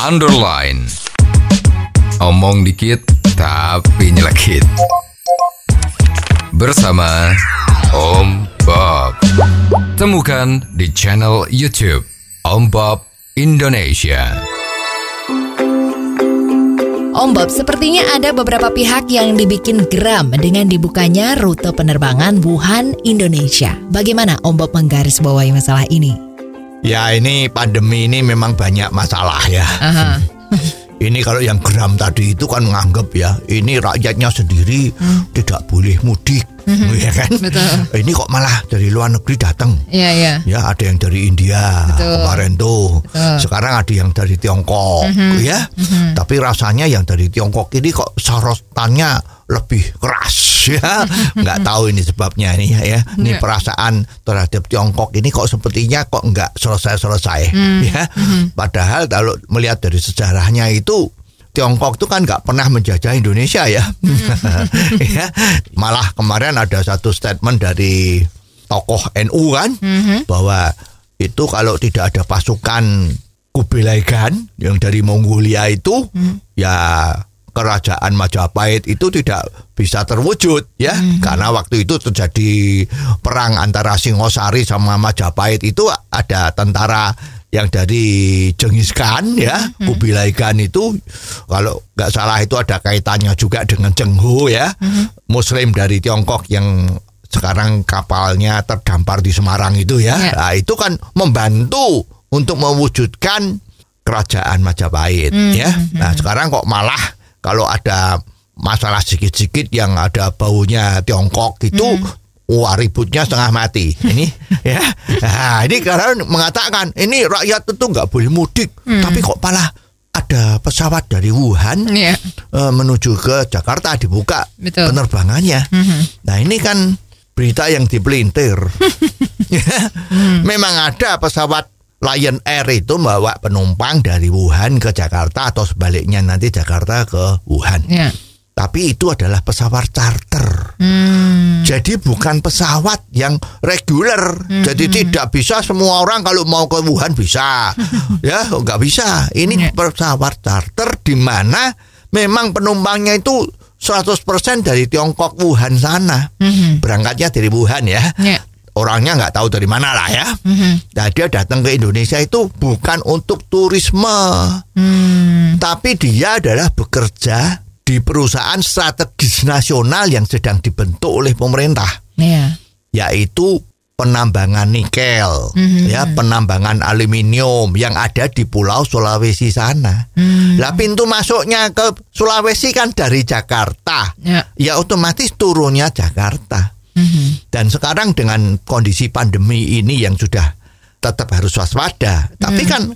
underline. Omong dikit tapi nyelekit. Bersama Om Bob. Temukan di channel YouTube Om Bob Indonesia. Om Bob, sepertinya ada beberapa pihak yang dibikin geram dengan dibukanya rute penerbangan Wuhan, Indonesia. Bagaimana Om Bob menggarisbawahi masalah ini? Ya ini pandemi ini memang banyak masalah ya. Aha. Ini kalau yang geram tadi itu kan menganggap ya ini rakyatnya sendiri tidak boleh mudik, ya kan? Betul. Ini kok malah dari luar negeri datang. Iya, iya. Ya ada yang dari India Betul. kemarin tuh. Betul. Mhm. Sekarang ada yang dari Tiongkok, ya. Tapi rasanya yang dari Tiongkok ini kok sorotannya lebih keras ya. Nggak tahu ini sebabnya ini ya. Ini Iya. perasaan terhadap Tiongkok ini kok sepertinya kok nggak selesai-selesai Hmm. ya. Padahal kalau melihat dari sejarahnya itu Tiongkok itu kan nggak pernah menjajah Indonesia ya. ya. Malah kemarin ada satu statement dari tokoh NU kan bahwa itu kalau tidak ada pasukan Kubilai Khan yang dari Mongolia itu ya kerajaan Majapahit itu tidak bisa terwujud ya karena waktu itu terjadi perang antara Singosari sama Majapahit itu ada tentara yang dari Genghis Khan ya Kubilai Khan itu kalau nggak salah itu ada kaitannya juga dengan Cheng Ho ya Muslim dari Tiongkok yang sekarang kapalnya terdampar di Semarang itu ya. Ya. Nah, itu kan membantu untuk mewujudkan kerajaan Majapahit ya. Nah sekarang kok malah kalau ada masalah sedikit-sedikit yang ada baunya Tiongkok itu Wah ributnya setengah mati. Ini ya. Nah, ini karena mengatakan ini rakyat itu nggak boleh mudik. Tapi kok malah ada pesawat dari Wuhan Iya. eh, menuju ke Jakarta dibuka Betul. penerbangannya. Nah ini kan berita yang dipelintir. Ya, memang ada pesawat Lion Air itu membawa penumpang dari Wuhan ke Jakarta atau sebaliknya nanti Jakarta ke Wuhan. Iya. tapi itu adalah pesawat charter. Hmm. Jadi bukan pesawat yang reguler. Jadi tidak bisa semua orang kalau mau ke Wuhan bisa. ya, nggak bisa. Ini Ya. pesawat charter di mana memang penumpangnya itu 100% dari Tiongkok Wuhan sana. Mhm. Berangkatnya dari Wuhan ya. Ya. Orangnya nggak tahu dari mana lah ya. Mhm. Nah, dia datang ke Indonesia itu bukan untuk turisme, Hmm. tapi dia adalah bekerja di perusahaan strategis nasional yang sedang dibentuk oleh pemerintah Iya. yaitu penambangan nikel, Mhm. ya penambangan aluminium yang ada di Pulau Sulawesi sana. Hmm. Lah pintu masuknya ke Sulawesi kan dari Jakarta, Ya. ya otomatis turunnya Jakarta. Mhm. Dan sekarang dengan kondisi pandemi ini yang sudah tetap harus waspada, tapi kan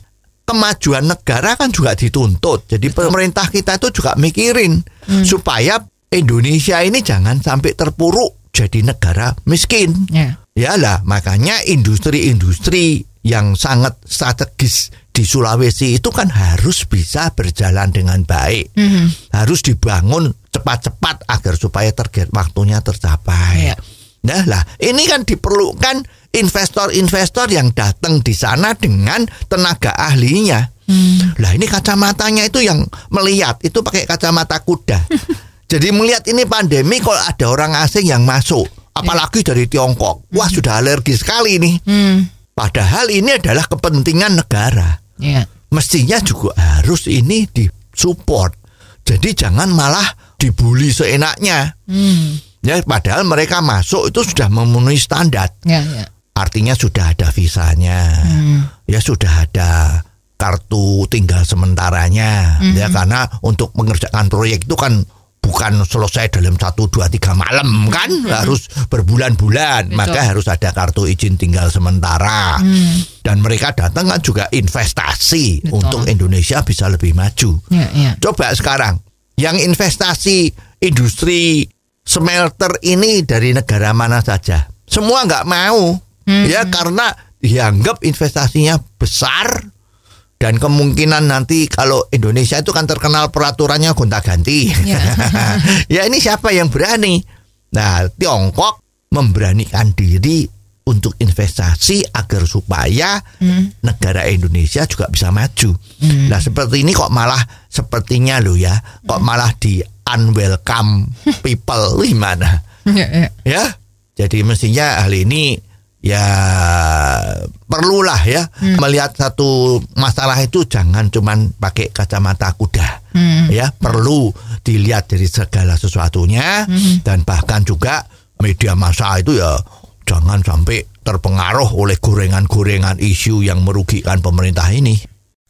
kemajuan negara kan juga dituntut. Jadi pemerintah kita itu juga mikirin supaya Indonesia ini jangan sampai terpuruk jadi negara miskin. Ya. Ya lah, makanya industri-industri yang sangat strategis di Sulawesi itu kan harus bisa berjalan dengan baik. Mhm. Harus dibangun cepat-cepat agar supaya target waktunya tercapai. Iya. Nah lah, ini kan diperlukan investor-investor yang datang di sana dengan tenaga ahlinya. Lah ini kacamatanya itu yang melihat itu pakai kacamata kuda. Jadi melihat ini pandemi kalau ada orang asing yang masuk, apalagi dari Tiongkok, wah sudah alergi sekali nih. Hmm. Padahal ini adalah kepentingan negara. Ya. Mestinya juga harus ini disupport. Jadi jangan malah dibully seenaknya. Hmm. Ya, padahal mereka masuk itu sudah memenuhi standar. Ya, ya. Artinya sudah ada visanya. Ya sudah ada kartu tinggal sementaranya. Ya karena untuk mengerjakan proyek itu kan bukan selesai dalam satu dua tiga malam kan harus berbulan-bulan Betul. maka harus ada kartu izin tinggal sementara dan mereka datang kan juga investasi Betul. untuk Indonesia bisa lebih maju Ya, ya. Coba sekarang yang investasi industri smelter ini dari negara mana saja? Semua nggak mau, ya karena dianggap investasinya besar dan kemungkinan nanti kalau Indonesia itu kan terkenal peraturannya gonta-ganti. Ya. ya ini siapa yang berani? Nah, Tiongkok memberanikan diri untuk investasi agar supaya negara Indonesia juga bisa maju. Nah seperti ini kok malah sepertinya lo ya, kok malah di unwelcome people gimana? ya. Jadi mestinya hal ini ya perlulah ya melihat satu masalah itu jangan cuman pakai kacamata kuda. Ya, perlu dilihat dari segala sesuatunya dan bahkan juga media massa itu ya jangan sampai terpengaruh oleh gorengan-gorengan isu yang merugikan pemerintah ini.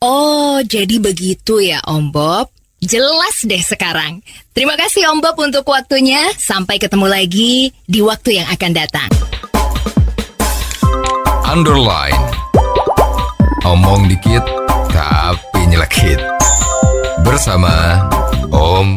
Oh, jadi begitu ya Om Bob. Jelas deh sekarang. Terima kasih Om Bob untuk waktunya. Sampai ketemu lagi di waktu yang akan datang. Underline. Omong dikit tapi nyelekit. Bersama Om